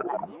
Yep.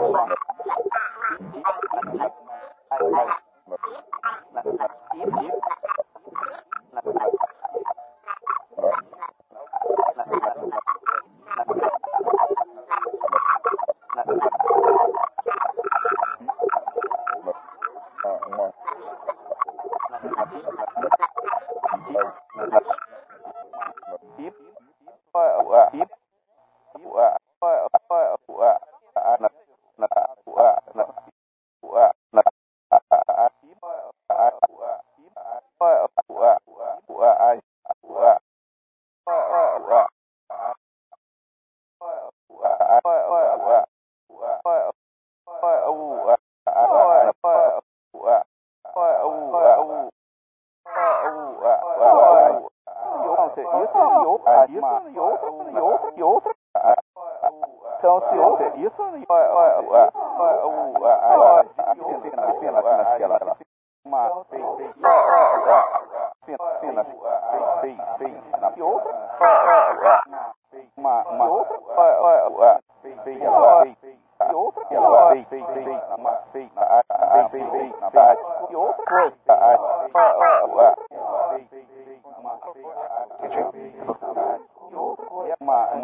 whole lot. isso e outras, e outras, e outras. Então, se outra, isso e outras. Uma fez, fez, fez, fez, fez, e outra. Uma, uma outra. Fez, fez, fez, fez, e outra. Fez, fez, fez, uma fez, fez, fez, e outra. Coisa.